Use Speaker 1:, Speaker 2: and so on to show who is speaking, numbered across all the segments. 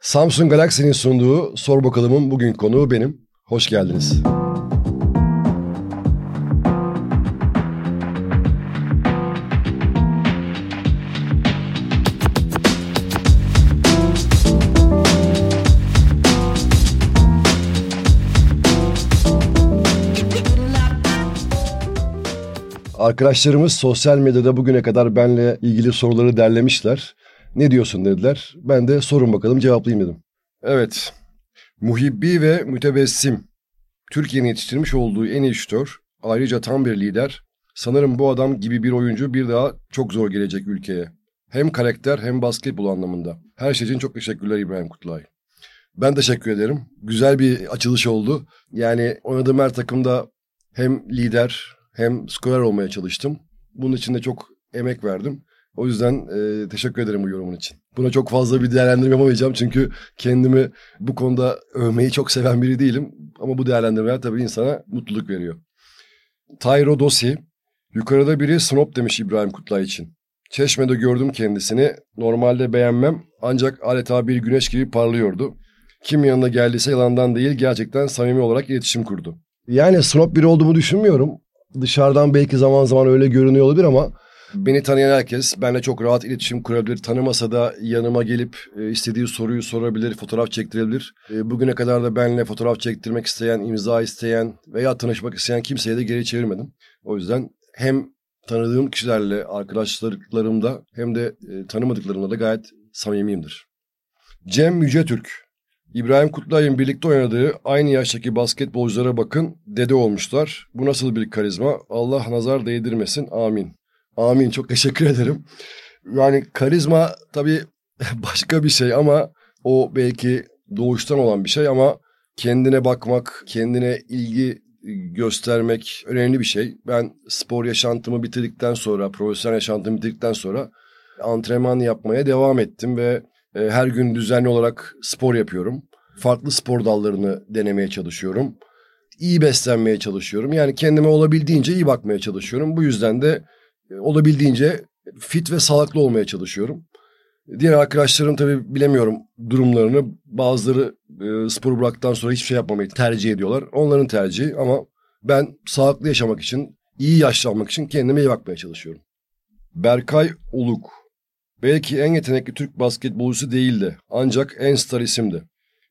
Speaker 1: Samsung Galaxy'nin sunduğu Sor Bakalım'ın bugün konuğu benim. Hoş geldiniz. Arkadaşlarımız sosyal medyada bugüne kadar benle ilgili soruları derlemişler. Ne diyorsun dediler. Ben de sorun bakalım cevaplayayım dedim. Evet. Muhibbi ve mütebessim. Türkiye'nin yetiştirmiş olduğu en iyi şütör. Ayrıca tam bir lider. Sanırım bu adam gibi bir oyuncu bir daha çok zor gelecek ülkeye. Hem karakter hem basketbol anlamında. Her şey için çok teşekkürler İbrahim Kutlay. Ben teşekkür ederim. Güzel bir açılış oldu. Yani oynadığım her takımda hem lider hem skorer olmaya çalıştım. Bunun için de çok emek verdim. O yüzden e, teşekkür ederim bu yorumun için. Buna çok fazla bir değerlendirme yapamayacağım çünkü kendimi bu konuda övmeyi çok seven biri değilim. Ama bu değerlendirmeler tabii insana mutluluk veriyor. Tayro Dosi, yukarıda biri snop demiş İbrahim Kutlay için. Çeşme'de gördüm kendisini. Normalde beğenmem ancak adeta bir güneş gibi parlıyordu. Kim yanına geldiyse yalandan değil gerçekten samimi olarak iletişim kurdu. Yani snop biri olduğumu düşünmüyorum. Dışarıdan belki zaman zaman öyle görünüyor olabilir ama Beni tanıyan herkes benimle çok rahat iletişim kurabilir. Tanımasa da yanıma gelip e, istediği soruyu sorabilir, fotoğraf çektirebilir. E, bugüne kadar da benimle fotoğraf çektirmek isteyen, imza isteyen veya tanışmak isteyen kimseye de geri çevirmedim. O yüzden hem tanıdığım kişilerle, arkadaşlarımda hem de e, tanımadıklarımla da gayet samimiyimdir. Cem Yücetürk. İbrahim Kutlay'ın birlikte oynadığı aynı yaştaki basketbolculara bakın dede olmuşlar. Bu nasıl bir karizma? Allah nazar değdirmesin. Amin. Amin çok teşekkür ederim. Yani karizma tabii başka bir şey ama o belki doğuştan olan bir şey ama kendine bakmak, kendine ilgi göstermek önemli bir şey. Ben spor yaşantımı bitirdikten sonra, profesyonel yaşantımı bitirdikten sonra antrenman yapmaya devam ettim ve e, her gün düzenli olarak spor yapıyorum. Farklı spor dallarını denemeye çalışıyorum. İyi beslenmeye çalışıyorum. Yani kendime olabildiğince iyi bakmaya çalışıyorum. Bu yüzden de e, olabildiğince fit ve sağlıklı olmaya çalışıyorum. Diğer arkadaşlarım tabii bilemiyorum durumlarını. Bazıları e, spor bıraktıktan sonra hiçbir şey yapmamayı tercih ediyorlar. Onların tercihi ama ben sağlıklı yaşamak için, iyi yaşlanmak için kendime iyi bakmaya çalışıyorum. Berkay Uluk. Belki en yetenekli Türk basketbolcusu değildi ancak en star isimdi.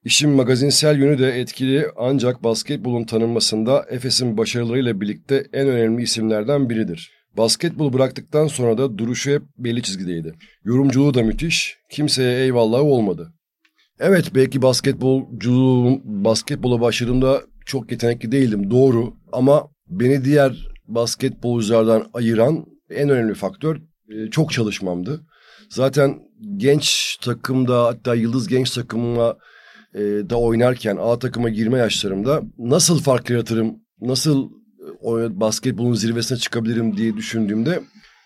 Speaker 1: İşin magazinsel yönü de etkili ancak basketbolun tanınmasında Efes'in başarılarıyla birlikte en önemli isimlerden biridir. Basketbolu bıraktıktan sonra da duruşu hep belli çizgideydi. Yorumculuğu da müthiş, kimseye eyvallahı olmadı. Evet belki basketbolculuğum, basketbola başladığımda çok yetenekli değildim doğru ama beni diğer basketbolculardan ayıran en önemli faktör e, çok çalışmamdı. Zaten genç takımda hatta yıldız genç takımına e, da oynarken A takıma girme yaşlarımda nasıl fark yaratırım, nasıl basketbolun zirvesine çıkabilirim diye düşündüğümde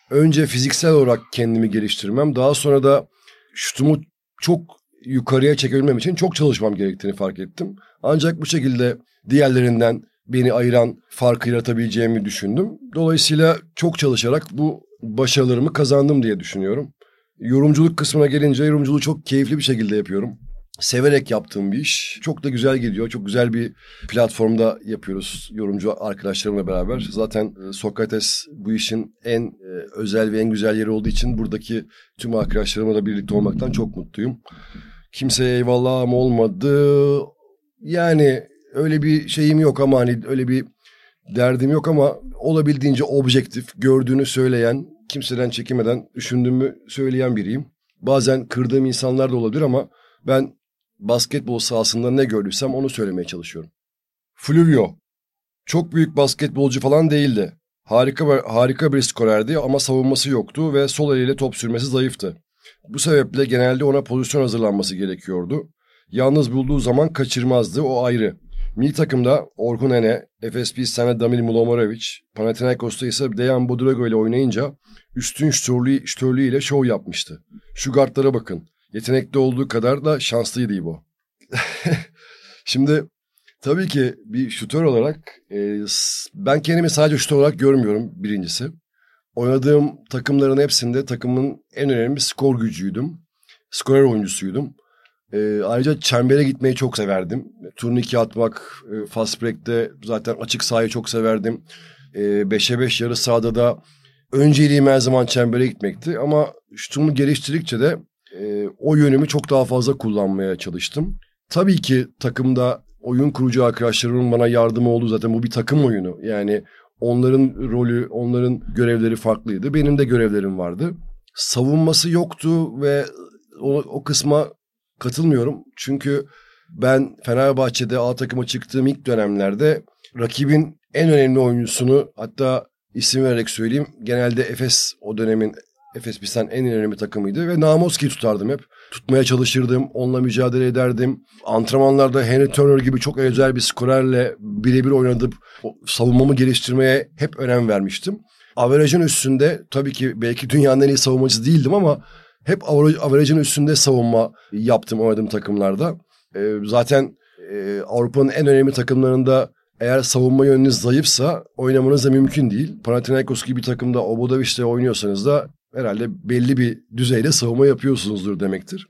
Speaker 1: önce fiziksel olarak kendimi geliştirmem daha sonra da şutumu çok yukarıya çekebilmem için çok çalışmam gerektiğini fark ettim. Ancak bu şekilde diğerlerinden beni ayıran farkı yaratabileceğimi düşündüm. Dolayısıyla çok çalışarak bu başarılarımı kazandım diye düşünüyorum. Yorumculuk kısmına gelince yorumculuğu çok keyifli bir şekilde yapıyorum severek yaptığım bir iş. Çok da güzel gidiyor. Çok güzel bir platformda yapıyoruz yorumcu arkadaşlarımla beraber. Zaten e, Sokrates bu işin en e, özel ve en güzel yeri olduğu için buradaki tüm arkadaşlarımla da birlikte olmaktan çok mutluyum. Kimseye eyvallahım olmadı. Yani öyle bir şeyim yok ama hani öyle bir derdim yok ama olabildiğince objektif, gördüğünü söyleyen, kimseden çekinmeden düşündüğümü söyleyen biriyim. Bazen kırdığım insanlar da olabilir ama ben basketbol sahasında ne gördüysem onu söylemeye çalışıyorum. Fluvio. Çok büyük basketbolcu falan değildi. Harika bir, harika bir skorerdi ama savunması yoktu ve sol eliyle top sürmesi zayıftı. Bu sebeple genelde ona pozisyon hazırlanması gerekiyordu. Yalnız bulduğu zaman kaçırmazdı, o ayrı. Milli takımda Orhun Ene, Efes Pilsen'e Damir Mulomarovic, Panathinaikos'ta ise Dejan Budrago ile oynayınca üstün ştörlüğü, ştörlüğü ile şov yapmıştı. Şu guardlara bakın. Yetenekli olduğu kadar da şanslıydı bu. Şimdi tabii ki bir şutör olarak e, ben kendimi sadece şutör olarak görmüyorum birincisi. Oynadığım takımların hepsinde takımın en önemli skor gücüydüm. Skorer oyuncusuydum. E, ayrıca çembere gitmeyi çok severdim. Turnike atmak, e, fast break'te zaten açık sahayı çok severdim. 5'e 5 yarı sahada da önceliğim her zaman çembere gitmekti. Ama şutumu geliştirdikçe de e, o yönümü çok daha fazla kullanmaya çalıştım. Tabii ki takımda oyun kurucu arkadaşlarımın bana yardımı oldu. Zaten bu bir takım oyunu. Yani onların rolü, onların görevleri farklıydı. Benim de görevlerim vardı. Savunması yoktu ve o, o kısma katılmıyorum. Çünkü ben Fenerbahçe'de A takıma çıktığım ilk dönemlerde rakibin en önemli oyuncusunu hatta isim vererek söyleyeyim. Genelde Efes o dönemin Efes Pilsen en önemli takımıydı ve Namoski'yi tutardım hep. Tutmaya çalışırdım, onunla mücadele ederdim. Antrenmanlarda Henry Turner gibi çok özel bir skorerle birebir oynadıp savunmamı geliştirmeye hep önem vermiştim. Averajın üstünde tabii ki belki dünyanın en iyi savunmacısı değildim ama hep averajın üstünde savunma yaptım oynadığım takımlarda. Ee, zaten e, Avrupa'nın en önemli takımlarında eğer savunma yönünüz zayıfsa oynamanız da mümkün değil. Panathinaikos gibi bir takımda Obradoviç'te oynuyorsanız da herhalde belli bir düzeyde savunma yapıyorsunuzdur demektir.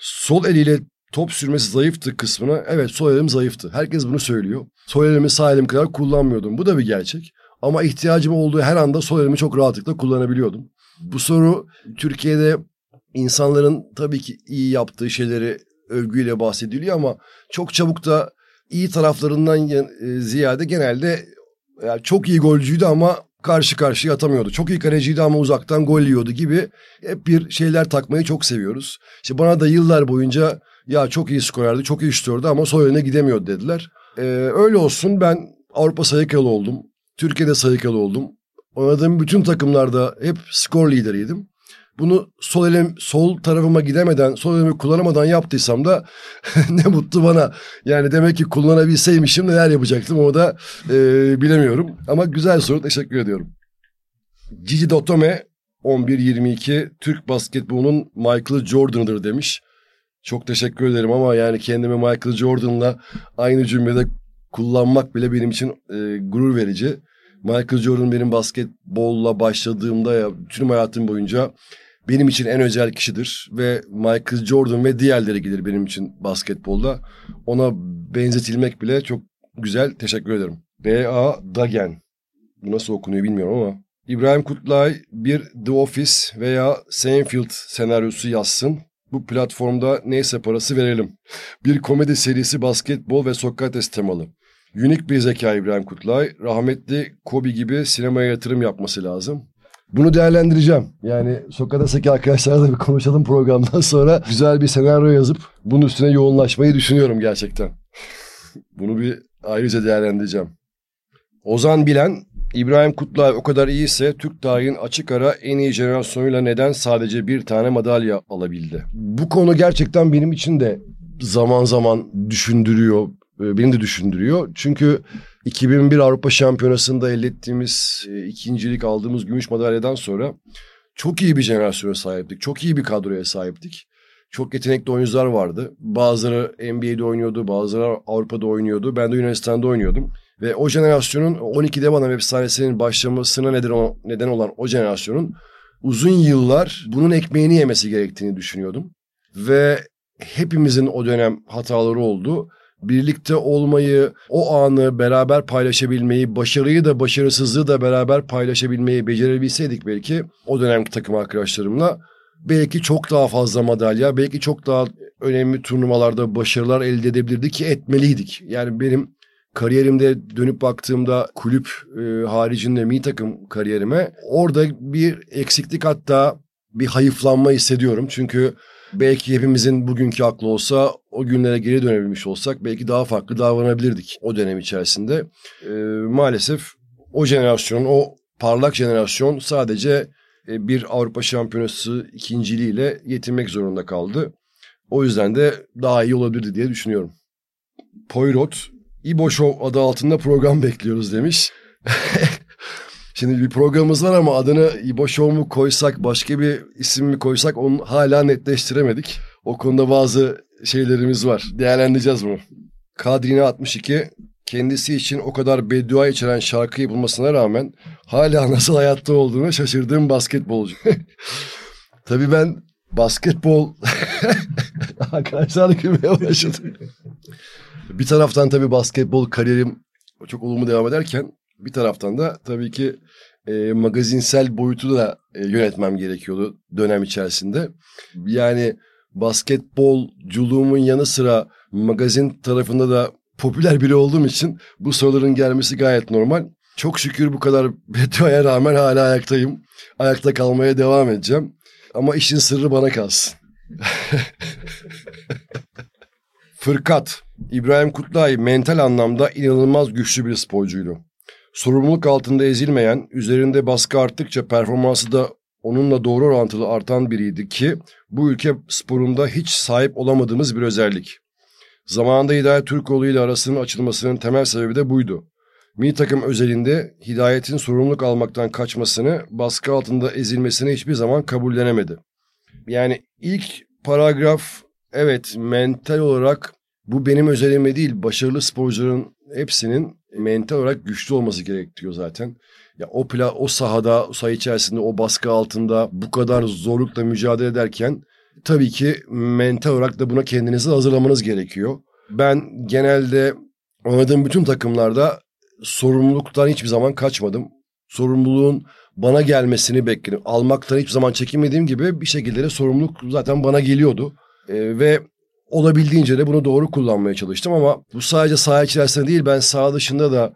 Speaker 1: Sol eliyle top sürmesi zayıftı kısmına evet sol elim zayıftı. Herkes bunu söylüyor. Sol elimi sağ elim kadar kullanmıyordum. Bu da bir gerçek. Ama ihtiyacım olduğu her anda sol elimi çok rahatlıkla kullanabiliyordum. Bu soru Türkiye'de insanların tabii ki iyi yaptığı şeyleri övgüyle bahsediliyor ama çok çabuk da iyi taraflarından e, ziyade genelde yani çok iyi golcüydü ama karşı karşıya atamıyordu. Çok iyi kaleciydi ama uzaktan gol yiyordu gibi hep bir şeyler takmayı çok seviyoruz. İşte bana da yıllar boyunca ya çok iyi skorerdi, çok iyi şutördü ama soyuna gidemiyordu dediler. Ee, öyle olsun ben Avrupa sayıkalı oldum. Türkiye'de sayıkalı oldum. Oynadığım bütün takımlarda hep skor lideriydim. Bunu sol elim sol tarafıma gidemeden, sol elimi kullanamadan yaptıysam da ne mutlu bana. Yani demek ki kullanabilseymişim neler yapacaktım o da e, bilemiyorum. Ama güzel soru teşekkür ediyorum. Gigi Dotome 11-22 Türk basketbolunun Michael Jordan'ıdır demiş. Çok teşekkür ederim ama yani kendimi Michael Jordan'la aynı cümlede kullanmak bile benim için e, gurur verici. Michael Jordan benim basketbolla başladığımda ya tüm hayatım boyunca benim için en özel kişidir ve Michael Jordan ve diğerleri gelir benim için basketbolda. Ona benzetilmek bile çok güzel. Teşekkür ederim. B.A. Dagen. Bu nasıl okunuyor bilmiyorum ama. İbrahim Kutlay bir The Office veya Seinfeld senaryosu yazsın. Bu platformda neyse parası verelim. Bir komedi serisi basketbol ve Sokrates temalı. Unik bir zeka İbrahim Kutlay. Rahmetli Kobe gibi sinemaya yatırım yapması lazım. Bunu değerlendireceğim. Yani Sokrates'teki arkadaşlarla bir konuşalım programdan sonra. Güzel bir senaryo yazıp bunun üstüne yoğunlaşmayı düşünüyorum gerçekten. Bunu bir ayrıca değerlendireceğim. Ozan Bilen, İbrahim Kutlay o kadar iyiyse Türk tarihinin açık ara en iyi jenerasyonuyla neden sadece bir tane madalya alabildi? Bu konu gerçekten benim için de zaman zaman düşündürüyor. E, beni de düşündürüyor. Çünkü 2001 Avrupa Şampiyonası'nda elde ettiğimiz e, ikincilik aldığımız gümüş madalyadan sonra çok iyi bir jenerasyona sahiptik. Çok iyi bir kadroya sahiptik. Çok yetenekli oyuncular vardı. Bazıları NBA'de oynuyordu, bazıları Avrupa'da oynuyordu. Ben de Yunanistan'da oynuyordum. Ve o jenerasyonun 12'de bana efsanesinin başlamasına neden, neden olan o jenerasyonun uzun yıllar bunun ekmeğini yemesi gerektiğini düşünüyordum. Ve hepimizin o dönem hataları oldu birlikte olmayı, o anı beraber paylaşabilmeyi, başarıyı da başarısızlığı da beraber paylaşabilmeyi becerebilseydik belki o dönemki takım arkadaşlarımla belki çok daha fazla madalya, belki çok daha önemli turnuvalarda başarılar elde edebilirdik ki etmeliydik. Yani benim kariyerimde dönüp baktığımda kulüp e, haricinde mi takım kariyerime orada bir eksiklik hatta bir hayıflanma hissediyorum. Çünkü Belki hepimizin bugünkü aklı olsa o günlere geri dönebilmiş olsak belki daha farklı davranabilirdik o dönem içerisinde. Ee, maalesef o jenerasyon, o parlak jenerasyon sadece e, bir Avrupa Şampiyonası ikinciliğiyle yetinmek zorunda kaldı. O yüzden de daha iyi olabilirdi diye düşünüyorum. Poirot, İbo Show adı altında program bekliyoruz demiş. Şimdi bir programımız var ama adını İbo Show mu koysak, başka bir isim mi koysak onu hala netleştiremedik. O konuda bazı şeylerimiz var. Değerlendireceğiz bunu. Kadrine 62 kendisi için o kadar beddua içeren şarkı yapılmasına rağmen hala nasıl hayatta olduğunu şaşırdığım basketbolcu. Tabii ben basketbol arkadaşlar gülmeye başladı. bir taraftan tabii basketbol kariyerim çok olumlu devam ederken bir taraftan da tabii ki e, magazinsel boyutu da e, yönetmem gerekiyordu dönem içerisinde. Yani basketbolculuğumun yanı sıra magazin tarafında da popüler biri olduğum için bu soruların gelmesi gayet normal. Çok şükür bu kadar bedduaya rağmen hala ayaktayım. Ayakta kalmaya devam edeceğim. Ama işin sırrı bana kalsın. Fırkat. İbrahim Kutlay mental anlamda inanılmaz güçlü bir sporcuydu. Sorumluluk altında ezilmeyen, üzerinde baskı arttıkça performansı da onunla doğru orantılı artan biriydi ki bu ülke sporunda hiç sahip olamadığımız bir özellik. Zamanında Hidayet Türkoğlu ile arasının açılmasının temel sebebi de buydu. Mi takım özelinde Hidayet'in sorumluluk almaktan kaçmasını, baskı altında ezilmesini hiçbir zaman kabullenemedi. Yani ilk paragraf evet mental olarak bu benim özelime değil başarılı sporcuların hepsinin mental olarak güçlü olması gerekiyor zaten. Ya o pla o sahada, o saha içerisinde, o baskı altında bu kadar zorlukla mücadele ederken tabii ki mental olarak da buna kendinizi hazırlamanız gerekiyor. Ben genelde oynadığım bütün takımlarda sorumluluktan hiçbir zaman kaçmadım. Sorumluluğun bana gelmesini bekledim. Almaktan hiçbir zaman çekinmediğim gibi bir şekilde de sorumluluk zaten bana geliyordu. Ee, ve olabildiğince de bunu doğru kullanmaya çalıştım ama bu sadece saha içerisinde değil ben saha dışında da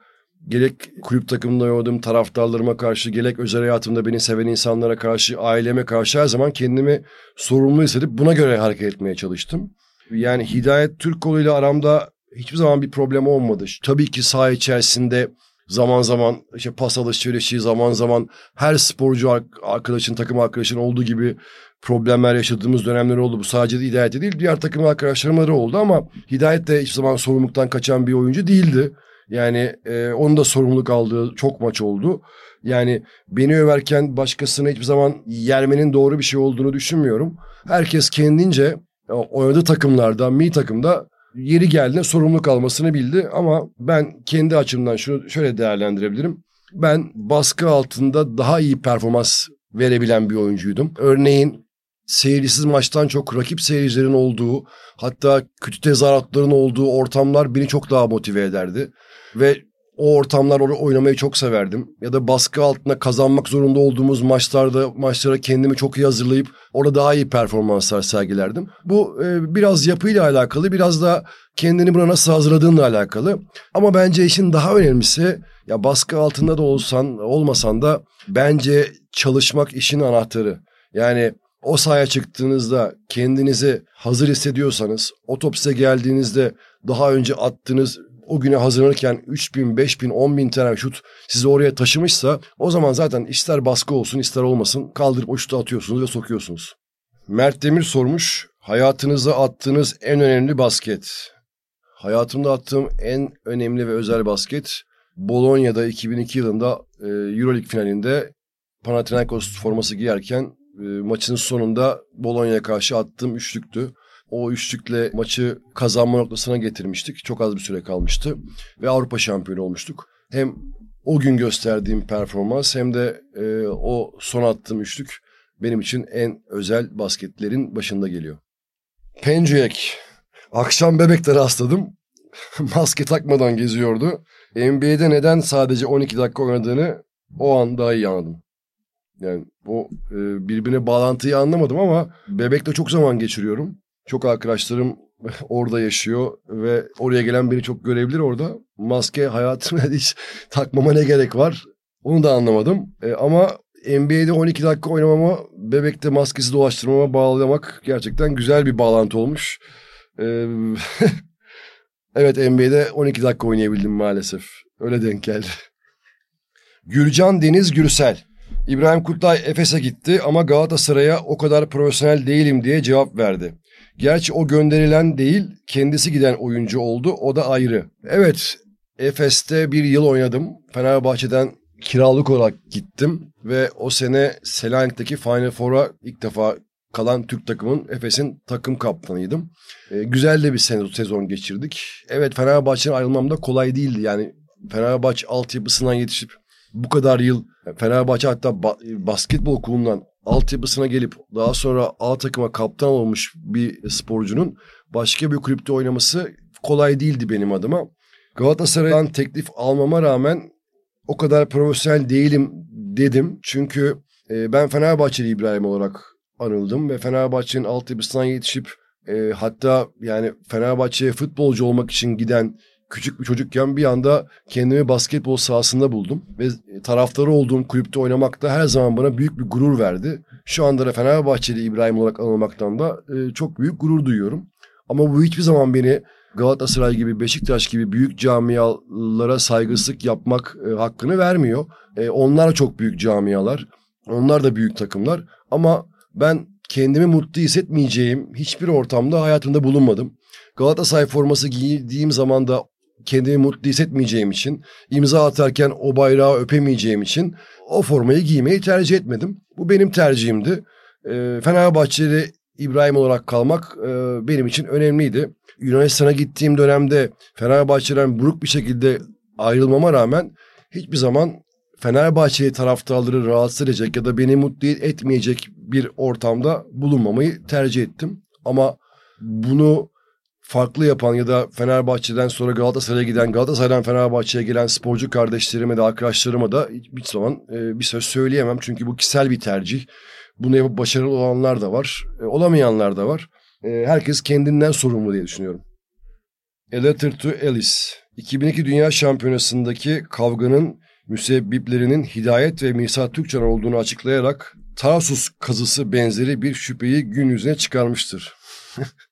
Speaker 1: gerek kulüp takımında oynadığım taraftarlarıma karşı gerek özel hayatımda beni seven insanlara karşı aileme karşı her zaman kendimi sorumlu hissedip buna göre hareket etmeye çalıştım. Yani Hidayet Türkoğlu ile aramda hiçbir zaman bir problem olmadı. Tabii ki saha içerisinde zaman zaman işte pas alışverişi zaman zaman her sporcu arkadaşın takım arkadaşın olduğu gibi problemler yaşadığımız dönemler oldu. Bu sadece de Hidayet'te değil diğer takım arkadaşlarıma da oldu ama Hidayet de hiçbir zaman sorumluluktan kaçan bir oyuncu değildi. Yani e, onun da sorumluluk aldığı çok maç oldu. Yani beni överken başkasına hiçbir zaman yermenin doğru bir şey olduğunu düşünmüyorum. Herkes kendince oynadığı takımlarda, mi takımda yeri geldiğinde sorumluluk almasını bildi. Ama ben kendi açımdan şunu şöyle değerlendirebilirim. Ben baskı altında daha iyi performans verebilen bir oyuncuydum. Örneğin seyircisiz maçtan çok rakip seyircilerin olduğu hatta kötü tezahüratların olduğu ortamlar beni çok daha motive ederdi. Ve o ortamlar oynamayı çok severdim. Ya da baskı altında kazanmak zorunda olduğumuz maçlarda maçlara kendimi çok iyi hazırlayıp orada daha iyi performanslar sergilerdim. Bu e, biraz yapıyla alakalı, biraz da kendini buna nasıl hazırladığınla alakalı. Ama bence işin daha önemlisi ya baskı altında da olsan olmasan da bence çalışmak işin anahtarı. Yani o sahaya çıktığınızda kendinizi hazır hissediyorsanız, otopsiye geldiğinizde daha önce attığınız o güne hazırlanırken 3 bin, 5 bin, 10 bin tane şut sizi oraya taşımışsa o zaman zaten ister baskı olsun ister olmasın kaldırıp o şutu atıyorsunuz ve sokuyorsunuz. Mert Demir sormuş hayatınıza attığınız en önemli basket. Hayatımda attığım en önemli ve özel basket Bolonya'da 2002 yılında e, Euroleague finalinde Panathinaikos forması giyerken e, maçın sonunda Bolonya'ya karşı attığım üçlüktü. O üçlükle maçı kazanma noktasına getirmiştik. Çok az bir süre kalmıştı ve Avrupa şampiyonu olmuştuk. Hem o gün gösterdiğim performans hem de e, o son attığım üçlük benim için en özel basketlerin başında geliyor. Pencuyek. Akşam bebekte rastladım. Maske takmadan geziyordu. NBA'de neden sadece 12 dakika oynadığını o an daha iyi anladım. Yani o e, birbirine bağlantıyı anlamadım ama bebekle çok zaman geçiriyorum. Çok arkadaşlarım orada yaşıyor ve oraya gelen beni çok görebilir orada. Maske hayatımda hiç takmama ne gerek var onu da anlamadım. E, ama NBA'de 12 dakika oynamama, bebekte maskesi dolaştırmama bağlamak gerçekten güzel bir bağlantı olmuş. E, evet NBA'de 12 dakika oynayabildim maalesef. Öyle denk geldi. Gürcan Deniz Gürsel. İbrahim Kutlay Efes'e gitti ama Galatasaray'a o kadar profesyonel değilim diye cevap verdi. Gerçi o gönderilen değil, kendisi giden oyuncu oldu. O da ayrı. Evet, Efes'te bir yıl oynadım. Fenerbahçe'den kiralık olarak gittim ve o sene Selanik'teki Final Four'a ilk defa kalan Türk takımın Efes'in takım kaptanıydım. E, güzel de bir sezon geçirdik. Evet Fenerbahçe'nin ayrılmam da kolay değildi. Yani Fenerbahçe altyapısından yetişip bu kadar yıl Fenerbahçe hatta ba- basketbol okulundan altyapısına gelip daha sonra A takıma kaptan olmuş bir sporcunun başka bir kulüpte oynaması kolay değildi benim adıma. Galatasaray'dan teklif almama rağmen o kadar profesyonel değilim dedim. Çünkü e, ben Fenerbahçeli İbrahim olarak anıldım ve Fenerbahçe'nin altyapısından yetişip e, hatta yani Fenerbahçe'ye futbolcu olmak için giden küçük bir çocukken bir anda kendimi basketbol sahasında buldum. Ve taraftarı olduğum kulüpte oynamak da her zaman bana büyük bir gurur verdi. Şu anda da Fenerbahçeli İbrahim olarak anılmaktan da e, çok büyük gurur duyuyorum. Ama bu hiçbir zaman beni Galatasaray gibi, Beşiktaş gibi büyük camialara saygısızlık yapmak e, hakkını vermiyor. E, onlar çok büyük camialar. Onlar da büyük takımlar. Ama ben kendimi mutlu hissetmeyeceğim hiçbir ortamda hayatımda bulunmadım. Galatasaray forması giydiğim zaman da kendimi mutlu hissetmeyeceğim için, imza atarken o bayrağı öpemeyeceğim için o formayı giymeyi tercih etmedim. Bu benim tercihimdi. E, Fenerbahçeli İbrahim olarak kalmak e, benim için önemliydi. Yunanistan'a gittiğim dönemde Fenerbahçe'den buruk bir şekilde ayrılmama rağmen hiçbir zaman Fenerbahçeli taraftarları rahatsız edecek ya da beni mutlu etmeyecek bir ortamda bulunmamayı tercih ettim. Ama bunu farklı yapan ya da Fenerbahçe'den sonra Galatasaray'a giden, Galatasaray'dan Fenerbahçe'ye gelen sporcu kardeşlerime de arkadaşlarıma da hiçbir zaman e, bir söz söyleyemem. Çünkü bu kişisel bir tercih. Bunu yapıp başarılı olanlar da var, e, olamayanlar da var. E, herkes kendinden sorumlu diye düşünüyorum. A Letter to Alice 2002 Dünya Şampiyonası'ndaki kavganın müsebbiplerinin Hidayet ve Misa Türkçen olduğunu açıklayarak Tarsus kazısı benzeri bir şüpheyi gün yüzüne çıkarmıştır.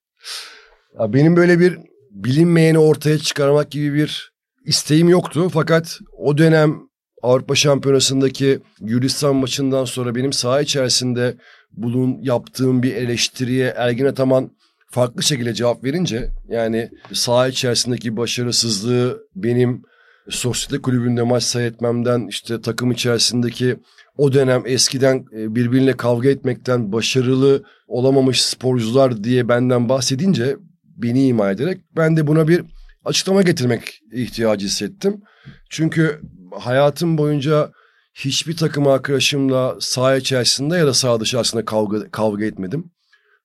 Speaker 1: ya benim böyle bir bilinmeyeni ortaya çıkarmak gibi bir isteğim yoktu. Fakat o dönem Avrupa Şampiyonası'ndaki Gürcistan maçından sonra benim saha içerisinde bulun yaptığım bir eleştiriye Ergin Ataman farklı şekilde cevap verince yani saha içerisindeki başarısızlığı benim sosyete kulübünde maç seyretmemden işte takım içerisindeki o dönem eskiden e, birbirine kavga etmekten başarılı olamamış sporcular diye benden bahsedince beni ima ederek ben de buna bir açıklama getirmek ihtiyacı hissettim. Çünkü hayatım boyunca hiçbir takım arkadaşımla saha içerisinde ya da saha dışarısında kavga, kavga etmedim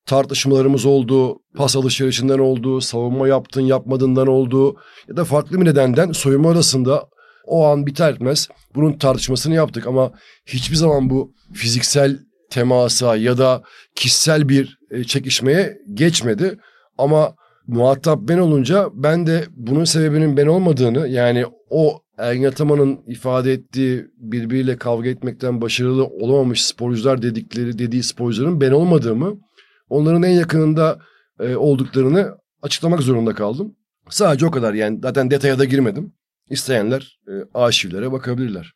Speaker 1: tartışmalarımız oldu, pas alışverişinden oldu, savunma yaptın yapmadığından oldu ya da farklı bir nedenden soyunma odasında o an biter etmez bunun tartışmasını yaptık ama hiçbir zaman bu fiziksel temasa ya da kişisel bir e, çekişmeye geçmedi. Ama muhatap ben olunca ben de bunun sebebinin ben olmadığını yani o Ergin Ataman'ın ifade ettiği birbiriyle kavga etmekten başarılı olamamış sporcular dedikleri dediği sporcuların ben olmadığımı onların en yakınında e, olduklarını açıklamak zorunda kaldım. Sadece o kadar yani zaten detaya da girmedim. İsteyenler e, arşivlere bakabilirler.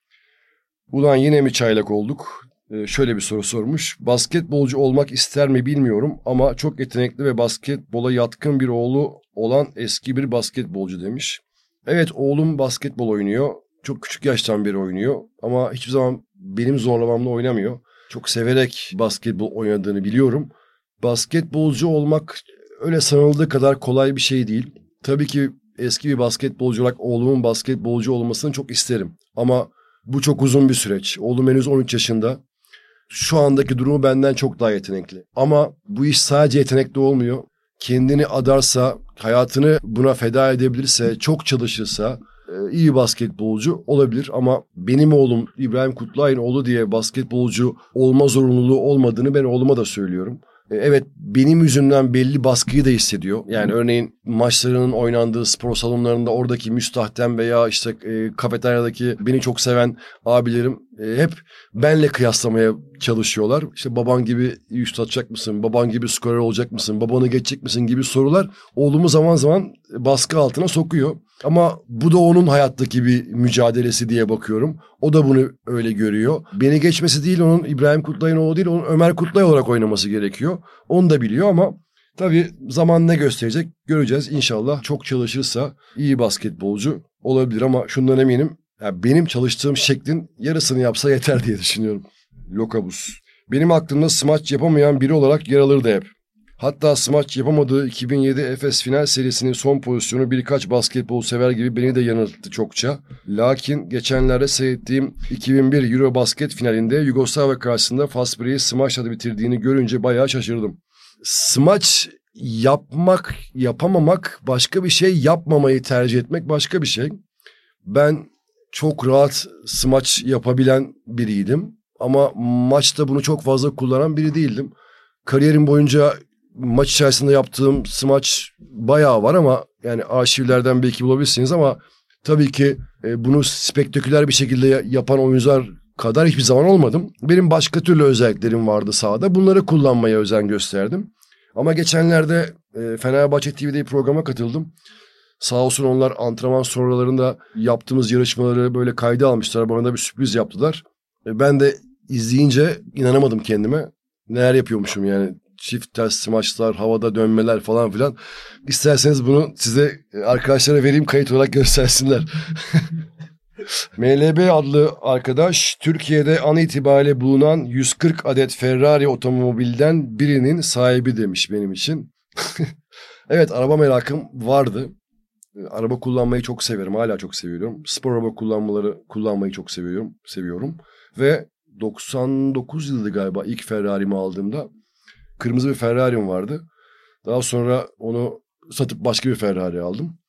Speaker 1: Ulan yine mi çaylak olduk? E, şöyle bir soru sormuş. Basketbolcu olmak ister mi bilmiyorum ama çok yetenekli ve basketbola yatkın bir oğlu olan eski bir basketbolcu demiş. Evet oğlum basketbol oynuyor. Çok küçük yaştan beri oynuyor ama hiçbir zaman benim zorlamamla oynamıyor. Çok severek basketbol oynadığını biliyorum basketbolcu olmak öyle sanıldığı kadar kolay bir şey değil. Tabii ki eski bir basketbolcu olarak oğlumun basketbolcu olmasını çok isterim. Ama bu çok uzun bir süreç. Oğlum henüz 13 yaşında. Şu andaki durumu benden çok daha yetenekli. Ama bu iş sadece yetenekli olmuyor. Kendini adarsa, hayatını buna feda edebilirse, çok çalışırsa e, iyi basketbolcu olabilir ama benim oğlum İbrahim Kutlay'ın oğlu diye basketbolcu olma zorunluluğu olmadığını ben oğluma da söylüyorum. E, evet benim yüzümden belli baskıyı da hissediyor. Yani örneğin maçlarının oynandığı spor salonlarında oradaki müstahdem veya işte e, kafeteryadaki beni çok seven abilerim hep benle kıyaslamaya çalışıyorlar. İşte baban gibi üst atacak mısın? Baban gibi skorer olacak mısın? Babanı geçecek misin gibi sorular oğlumu zaman zaman baskı altına sokuyor. Ama bu da onun hayattaki bir mücadelesi diye bakıyorum. O da bunu öyle görüyor. Beni geçmesi değil onun İbrahim Kutlay'ın oğlu değil onun Ömer Kutlay olarak oynaması gerekiyor. Onu da biliyor ama tabii zaman ne gösterecek göreceğiz. İnşallah çok çalışırsa iyi basketbolcu olabilir ama şundan eminim. Yani benim çalıştığım şeklin yarısını yapsa yeter diye düşünüyorum. Lokabus. Benim aklımda smaç yapamayan biri olarak yer alırdı hep. Hatta smaç yapamadığı 2007 Efes final serisinin son pozisyonu birkaç basketbol sever gibi beni de yanılttı çokça. Lakin geçenlerde seyrettiğim 2001 Eurobasket finalinde Yugoslavya karşısında Fasbri'yi smaçla bitirdiğini görünce bayağı şaşırdım. Smaç yapmak, yapamamak başka bir şey, yapmamayı tercih etmek başka bir şey. Ben çok rahat smaç yapabilen biriydim. Ama maçta bunu çok fazla kullanan biri değildim. Kariyerim boyunca maç içerisinde yaptığım smaç bayağı var ama yani arşivlerden belki bulabilirsiniz ama tabii ki e, bunu spektaküler bir şekilde yapan oyuncular kadar hiçbir zaman olmadım. Benim başka türlü özelliklerim vardı sahada. Bunları kullanmaya özen gösterdim. Ama geçenlerde e, Fenerbahçe TV'de bir programa katıldım. Sağ olsun onlar antrenman sonralarında yaptığımız yarışmaları böyle kayda almışlar. Bana da bir sürpriz yaptılar. E, ben de izleyince inanamadım kendime. Neler yapıyormuşum yani. Çift ters smaçlar, havada dönmeler falan filan. İsterseniz bunu size e, arkadaşlara vereyim kayıt olarak göstersinler. MLB adlı arkadaş Türkiye'de an itibariyle bulunan 140 adet Ferrari otomobilden birinin sahibi demiş benim için. evet araba merakım vardı. Araba kullanmayı çok severim. Hala çok seviyorum. Spor araba kullanmaları kullanmayı çok seviyorum. Seviyorum. Ve 99 yıldı galiba ilk Ferrari'mi aldığımda. Kırmızı bir Ferrari'm vardı. Daha sonra onu satıp başka bir Ferrari aldım.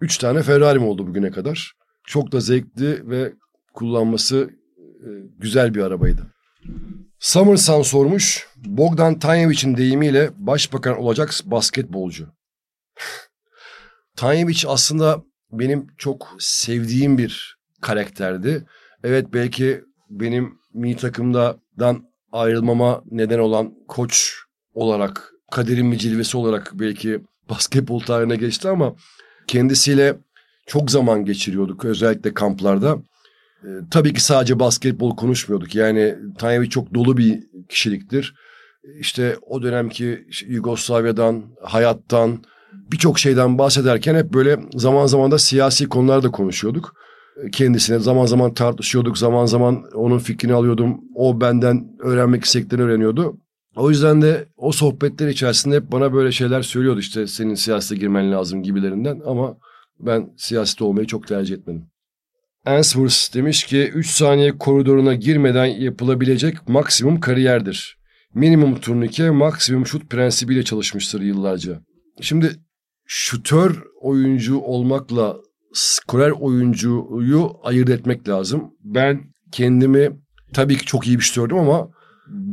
Speaker 1: Üç tane Ferrari'm oldu bugüne kadar. Çok da zevkli ve kullanması e, güzel bir arabaydı. Summerson sormuş. Bogdan Tanyevich'in deyimiyle başbakan olacak basketbolcu. Tanyevich aslında benim çok sevdiğim bir karakterdi. Evet belki benim milli takımdan ayrılmama neden olan koç olarak, kaderin bir cilvesi olarak belki basketbol tarihine geçti ama kendisiyle çok zaman geçiriyorduk özellikle kamplarda. Ee, tabii ki sadece basketbol konuşmuyorduk. Yani Tanyevi çok dolu bir kişiliktir. İşte o dönemki Yugoslavya'dan, hayattan, birçok şeyden bahsederken hep böyle zaman zaman da siyasi konular da konuşuyorduk. Kendisine zaman zaman tartışıyorduk, zaman zaman onun fikrini alıyordum. O benden öğrenmek istediklerini öğreniyordu. O yüzden de o sohbetler içerisinde hep bana böyle şeyler söylüyordu işte senin siyasete girmen lazım gibilerinden ama ben siyasette olmayı çok tercih etmedim. Answers demiş ki 3 saniye koridoruna girmeden yapılabilecek maksimum kariyerdir. Minimum turnike, maksimum şut prensibiyle çalışmıştır yıllarca. Şimdi şutör oyuncu olmakla skorer oyuncuyu ayırt etmek lazım. Ben kendimi tabii ki çok iyi bir şutördüm ama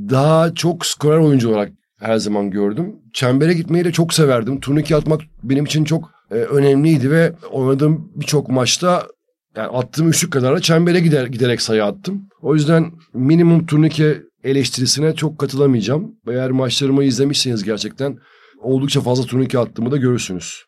Speaker 1: daha çok skorer oyuncu olarak her zaman gördüm. Çembere gitmeyi de çok severdim. Turnike atmak benim için çok e, önemliydi ve oynadığım birçok maçta yani attığım üçlük kadar da çembere gider, giderek sayı attım. O yüzden minimum turnike eleştirisine çok katılamayacağım. Eğer maçlarımı izlemişseniz gerçekten oldukça fazla turnike attığımı da görürsünüz.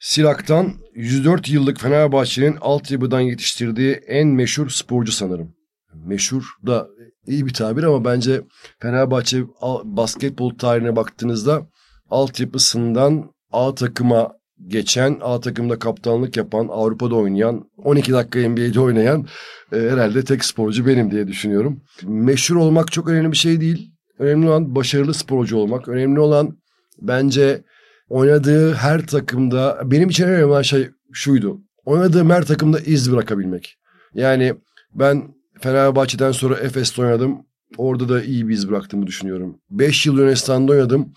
Speaker 1: Sirak'tan 104 yıllık Fenerbahçe'nin altyapıdan yetiştirdiği en meşhur sporcu sanırım. Meşhur da iyi bir tabir ama bence Fenerbahçe basketbol tarihine baktığınızda altyapısından A takıma geçen, A takımda kaptanlık yapan, Avrupa'da oynayan, 12 dakika NBA'de oynayan e, herhalde tek sporcu benim diye düşünüyorum. Meşhur olmak çok önemli bir şey değil. Önemli olan başarılı sporcu olmak. Önemli olan bence oynadığı her takımda benim için en önemli şey şuydu. Oynadığım her takımda iz bırakabilmek. Yani ben Fenerbahçe'den sonra Efes'te oynadım. Orada da iyi bir iz bıraktığımı düşünüyorum. 5 yıl Yunanistan'da oynadım.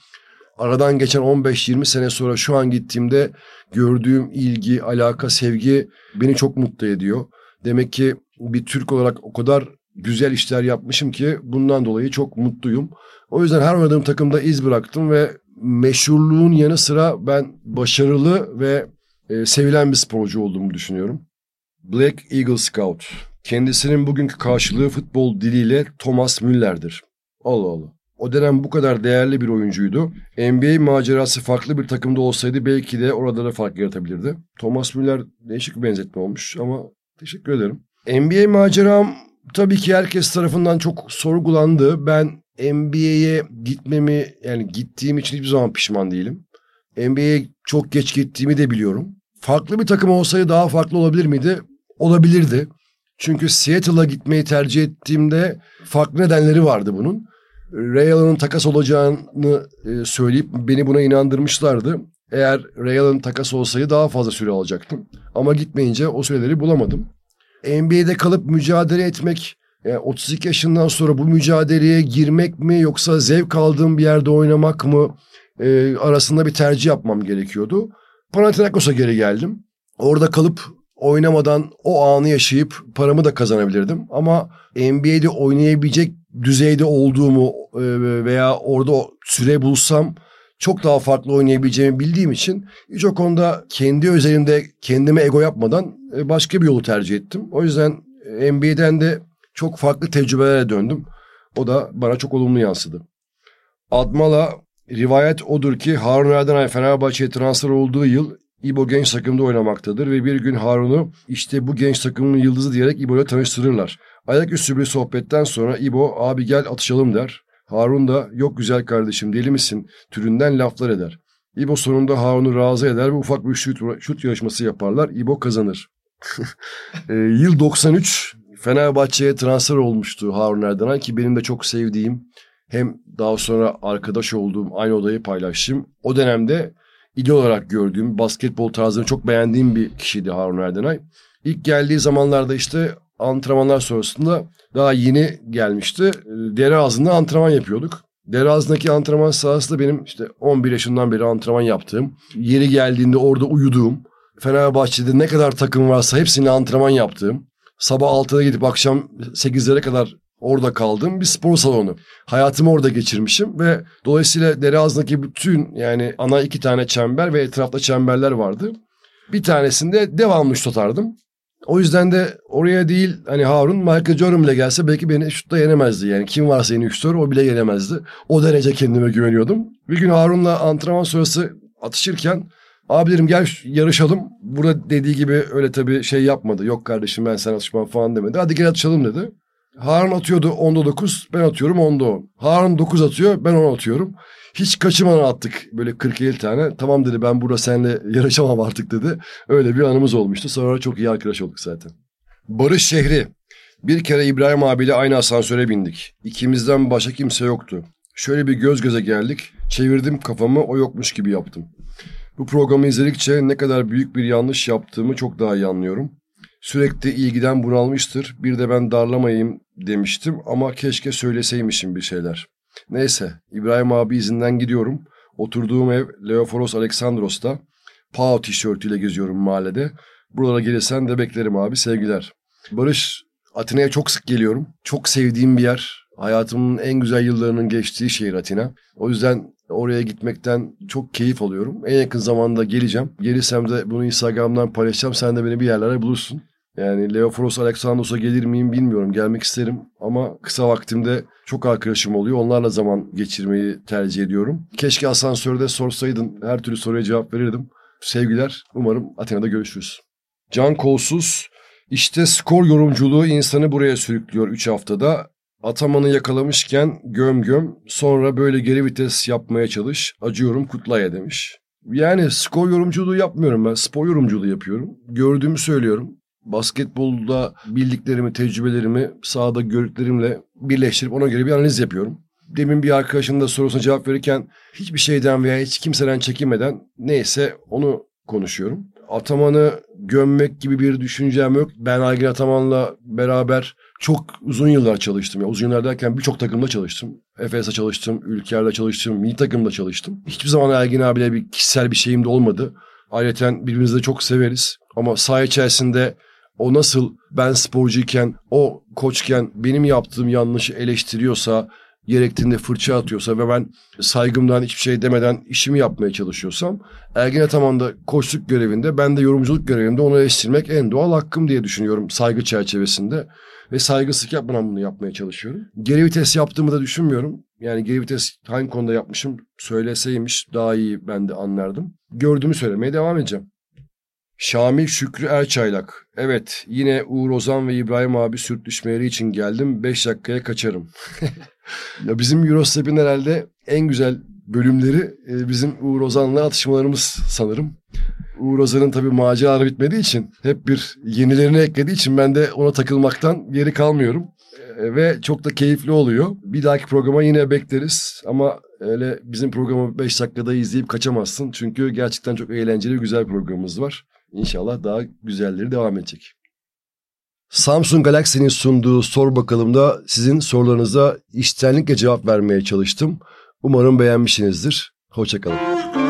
Speaker 1: Aradan geçen 15-20 sene sonra şu an gittiğimde gördüğüm ilgi, alaka, sevgi beni çok mutlu ediyor. Demek ki bir Türk olarak o kadar güzel işler yapmışım ki bundan dolayı çok mutluyum. O yüzden her oynadığım takımda iz bıraktım ve meşhurluğun yanı sıra ben başarılı ve e, sevilen bir sporcu olduğumu düşünüyorum. Black Eagle Scout. Kendisinin bugünkü karşılığı futbol diliyle Thomas Müller'dir. Allah Allah. O dönem bu kadar değerli bir oyuncuydu. NBA macerası farklı bir takımda olsaydı belki de orada da fark yaratabilirdi. Thomas Müller değişik bir benzetme olmuş ama teşekkür ederim. NBA maceram tabii ki herkes tarafından çok sorgulandı. Ben NBA'ye gitmemi yani gittiğim için hiçbir zaman pişman değilim. NBA'ye çok geç gittiğimi de biliyorum. Farklı bir takım olsaydı daha farklı olabilir miydi? Olabilirdi. Çünkü Seattle'a gitmeyi tercih ettiğimde farklı nedenleri vardı bunun. Ray Allen'ın takas olacağını e, söyleyip beni buna inandırmışlardı. Eğer Ray Allen takas olsaydı daha fazla süre alacaktım. Ama gitmeyince o süreleri bulamadım. NBA'de kalıp mücadele etmek, yani 32 yaşından sonra bu mücadeleye girmek mi yoksa zevk aldığım bir yerde oynamak mı e, arasında bir tercih yapmam gerekiyordu. Panathinaikos'a geri geldim. Orada kalıp oynamadan o anı yaşayıp paramı da kazanabilirdim. Ama NBA'de oynayabilecek düzeyde olduğumu e, veya orada süre bulsam çok daha farklı oynayabileceğimi bildiğim için hiç o konuda kendi özelimde kendime ego yapmadan e, başka bir yolu tercih ettim. O yüzden NBA'den de çok farklı tecrübelere döndüm. O da bana çok olumlu yansıdı. Admala rivayet odur ki Harun Erdenay Fenerbahçe'ye transfer olduğu yıl İbo genç takımda oynamaktadır ve bir gün Harun'u işte bu genç takımın yıldızı diyerek İbo ile tanıştırırlar. Ayaküstü bir sohbetten sonra İbo abi gel atışalım der. Harun da yok güzel kardeşim deli misin türünden laflar eder. İbo sonunda Harun'u razı eder ve ufak bir şut, şut yarışması yaparlar. İbo kazanır. E, yıl 93 Fenerbahçe'ye transfer olmuştu Harun Erdenay ki benim de çok sevdiğim hem daha sonra arkadaş olduğum aynı odayı paylaştım. O dönemde idol olarak gördüğüm basketbol tarzını çok beğendiğim bir kişiydi Harun Erdenay. İlk geldiği zamanlarda işte antrenmanlar sonrasında daha yeni gelmişti. Dere ağzında antrenman yapıyorduk. Dere ağzındaki antrenman sahası da benim işte 11 yaşından beri antrenman yaptığım, yeri geldiğinde orada uyuduğum, Fenerbahçe'de ne kadar takım varsa hepsini antrenman yaptığım, sabah 6'da gidip akşam 8'lere kadar orada kaldığım bir spor salonu. Hayatımı orada geçirmişim ve dolayısıyla dere ağzındaki bütün yani ana iki tane çember ve etrafta çemberler vardı. Bir tanesinde devamlı şut atardım. O yüzden de oraya değil hani Harun Michael Jordan bile gelse belki beni şutta yenemezdi. Yani kim varsa yeni şutör o bile yenemezdi. O derece kendime güveniyordum. Bir gün Harun'la antrenman sonrası atışırken abilerim gel yarışalım. Burada dediği gibi öyle tabii şey yapmadı. Yok kardeşim ben sen atışmam falan demedi. Hadi gel atışalım dedi. Harun atıyordu onda 9 ben atıyorum onda 10. Harun 9 atıyor ben 10 atıyorum. Hiç kaçırmadan attık böyle 40-50 tane. Tamam dedi ben burada seninle yarışamam artık dedi. Öyle bir anımız olmuştu. Sonra çok iyi arkadaş olduk zaten. Barış şehri. Bir kere İbrahim abiyle aynı asansöre bindik. İkimizden başka kimse yoktu. Şöyle bir göz göze geldik. Çevirdim kafamı o yokmuş gibi yaptım. Bu programı izledikçe ne kadar büyük bir yanlış yaptığımı çok daha iyi anlıyorum. Sürekli ilgiden bunalmıştır. Bir de ben darlamayayım demiştim ama keşke söyleseymişim bir şeyler. Neyse İbrahim abi izinden gidiyorum. Oturduğum ev Leoforos Aleksandros'ta. Pau tişörtüyle geziyorum mahallede. Buralara gelirsen de beklerim abi sevgiler. Barış Atina'ya çok sık geliyorum. Çok sevdiğim bir yer. Hayatımın en güzel yıllarının geçtiği şehir Atina. O yüzden oraya gitmekten çok keyif alıyorum. En yakın zamanda geleceğim. Gelirsem de bunu Instagram'dan paylaşacağım. Sen de beni bir yerlere bulursun. Yani Leoforos Alexandros'a gelir miyim bilmiyorum. Gelmek isterim ama kısa vaktimde çok arkadaşım oluyor. Onlarla zaman geçirmeyi tercih ediyorum. Keşke asansörde sorsaydın. Her türlü soruya cevap verirdim. Sevgiler. Umarım Atina'da görüşürüz. Can Kolsuz. İşte skor yorumculuğu insanı buraya sürüklüyor 3 haftada. Atamanı yakalamışken göm göm sonra böyle geri vites yapmaya çalış. Acıyorum kutlaya demiş. Yani skor yorumculuğu yapmıyorum ben. Spor yorumculuğu yapıyorum. Gördüğümü söylüyorum basketbolda bildiklerimi, tecrübelerimi sahada gördüklerimle birleştirip ona göre bir analiz yapıyorum. Demin bir arkadaşın da sorusuna cevap verirken hiçbir şeyden veya hiç kimseden çekinmeden neyse onu konuşuyorum. Ataman'ı gömmek gibi bir düşüncem yok. Ben Aygin Ataman'la beraber çok uzun yıllar çalıştım. Yani uzun yıllar derken birçok takımda çalıştım. Efes'e çalıştım, Ülker'le çalıştım, milli takımda çalıştım. Hiçbir zaman Ergin abiyle bir kişisel bir şeyim de olmadı. Ayrıca birbirimizi de çok severiz. Ama saha içerisinde o nasıl ben sporcuyken, o koçken benim yaptığım yanlışı eleştiriyorsa, gerektiğinde fırça atıyorsa ve ben saygımdan hiçbir şey demeden işimi yapmaya çalışıyorsam Ergin Ataman da koçluk görevinde ben de yorumculuk görevinde onu eleştirmek en doğal hakkım diye düşünüyorum saygı çerçevesinde ve saygısızlık yapmadan bunu yapmaya çalışıyorum. Geri vites yaptığımı da düşünmüyorum. Yani geri vites hangi konuda yapmışım söyleseymiş daha iyi ben de anlardım. Gördüğümü söylemeye devam edeceğim. Şamil Şükrü Erçaylak. Evet yine Uğur Ozan ve İbrahim abi sürtüşmeleri için geldim. Beş dakikaya kaçarım. ya bizim Eurostep'in herhalde en güzel bölümleri e, bizim Uğur Ozan'la atışmalarımız sanırım. Uğur Ozan'ın tabii maceraları bitmediği için hep bir yenilerini eklediği için ben de ona takılmaktan geri kalmıyorum. E, ve çok da keyifli oluyor. Bir dahaki programa yine bekleriz ama öyle bizim programı 5 dakikada izleyip kaçamazsın. Çünkü gerçekten çok eğlenceli güzel programımız var. İnşallah daha güzelleri devam edecek. Samsung Galaxy'nin sunduğu Sor Bakalım'da sizin sorularınıza içtenlikle cevap vermeye çalıştım. Umarım beğenmişsinizdir. Hoşçakalın.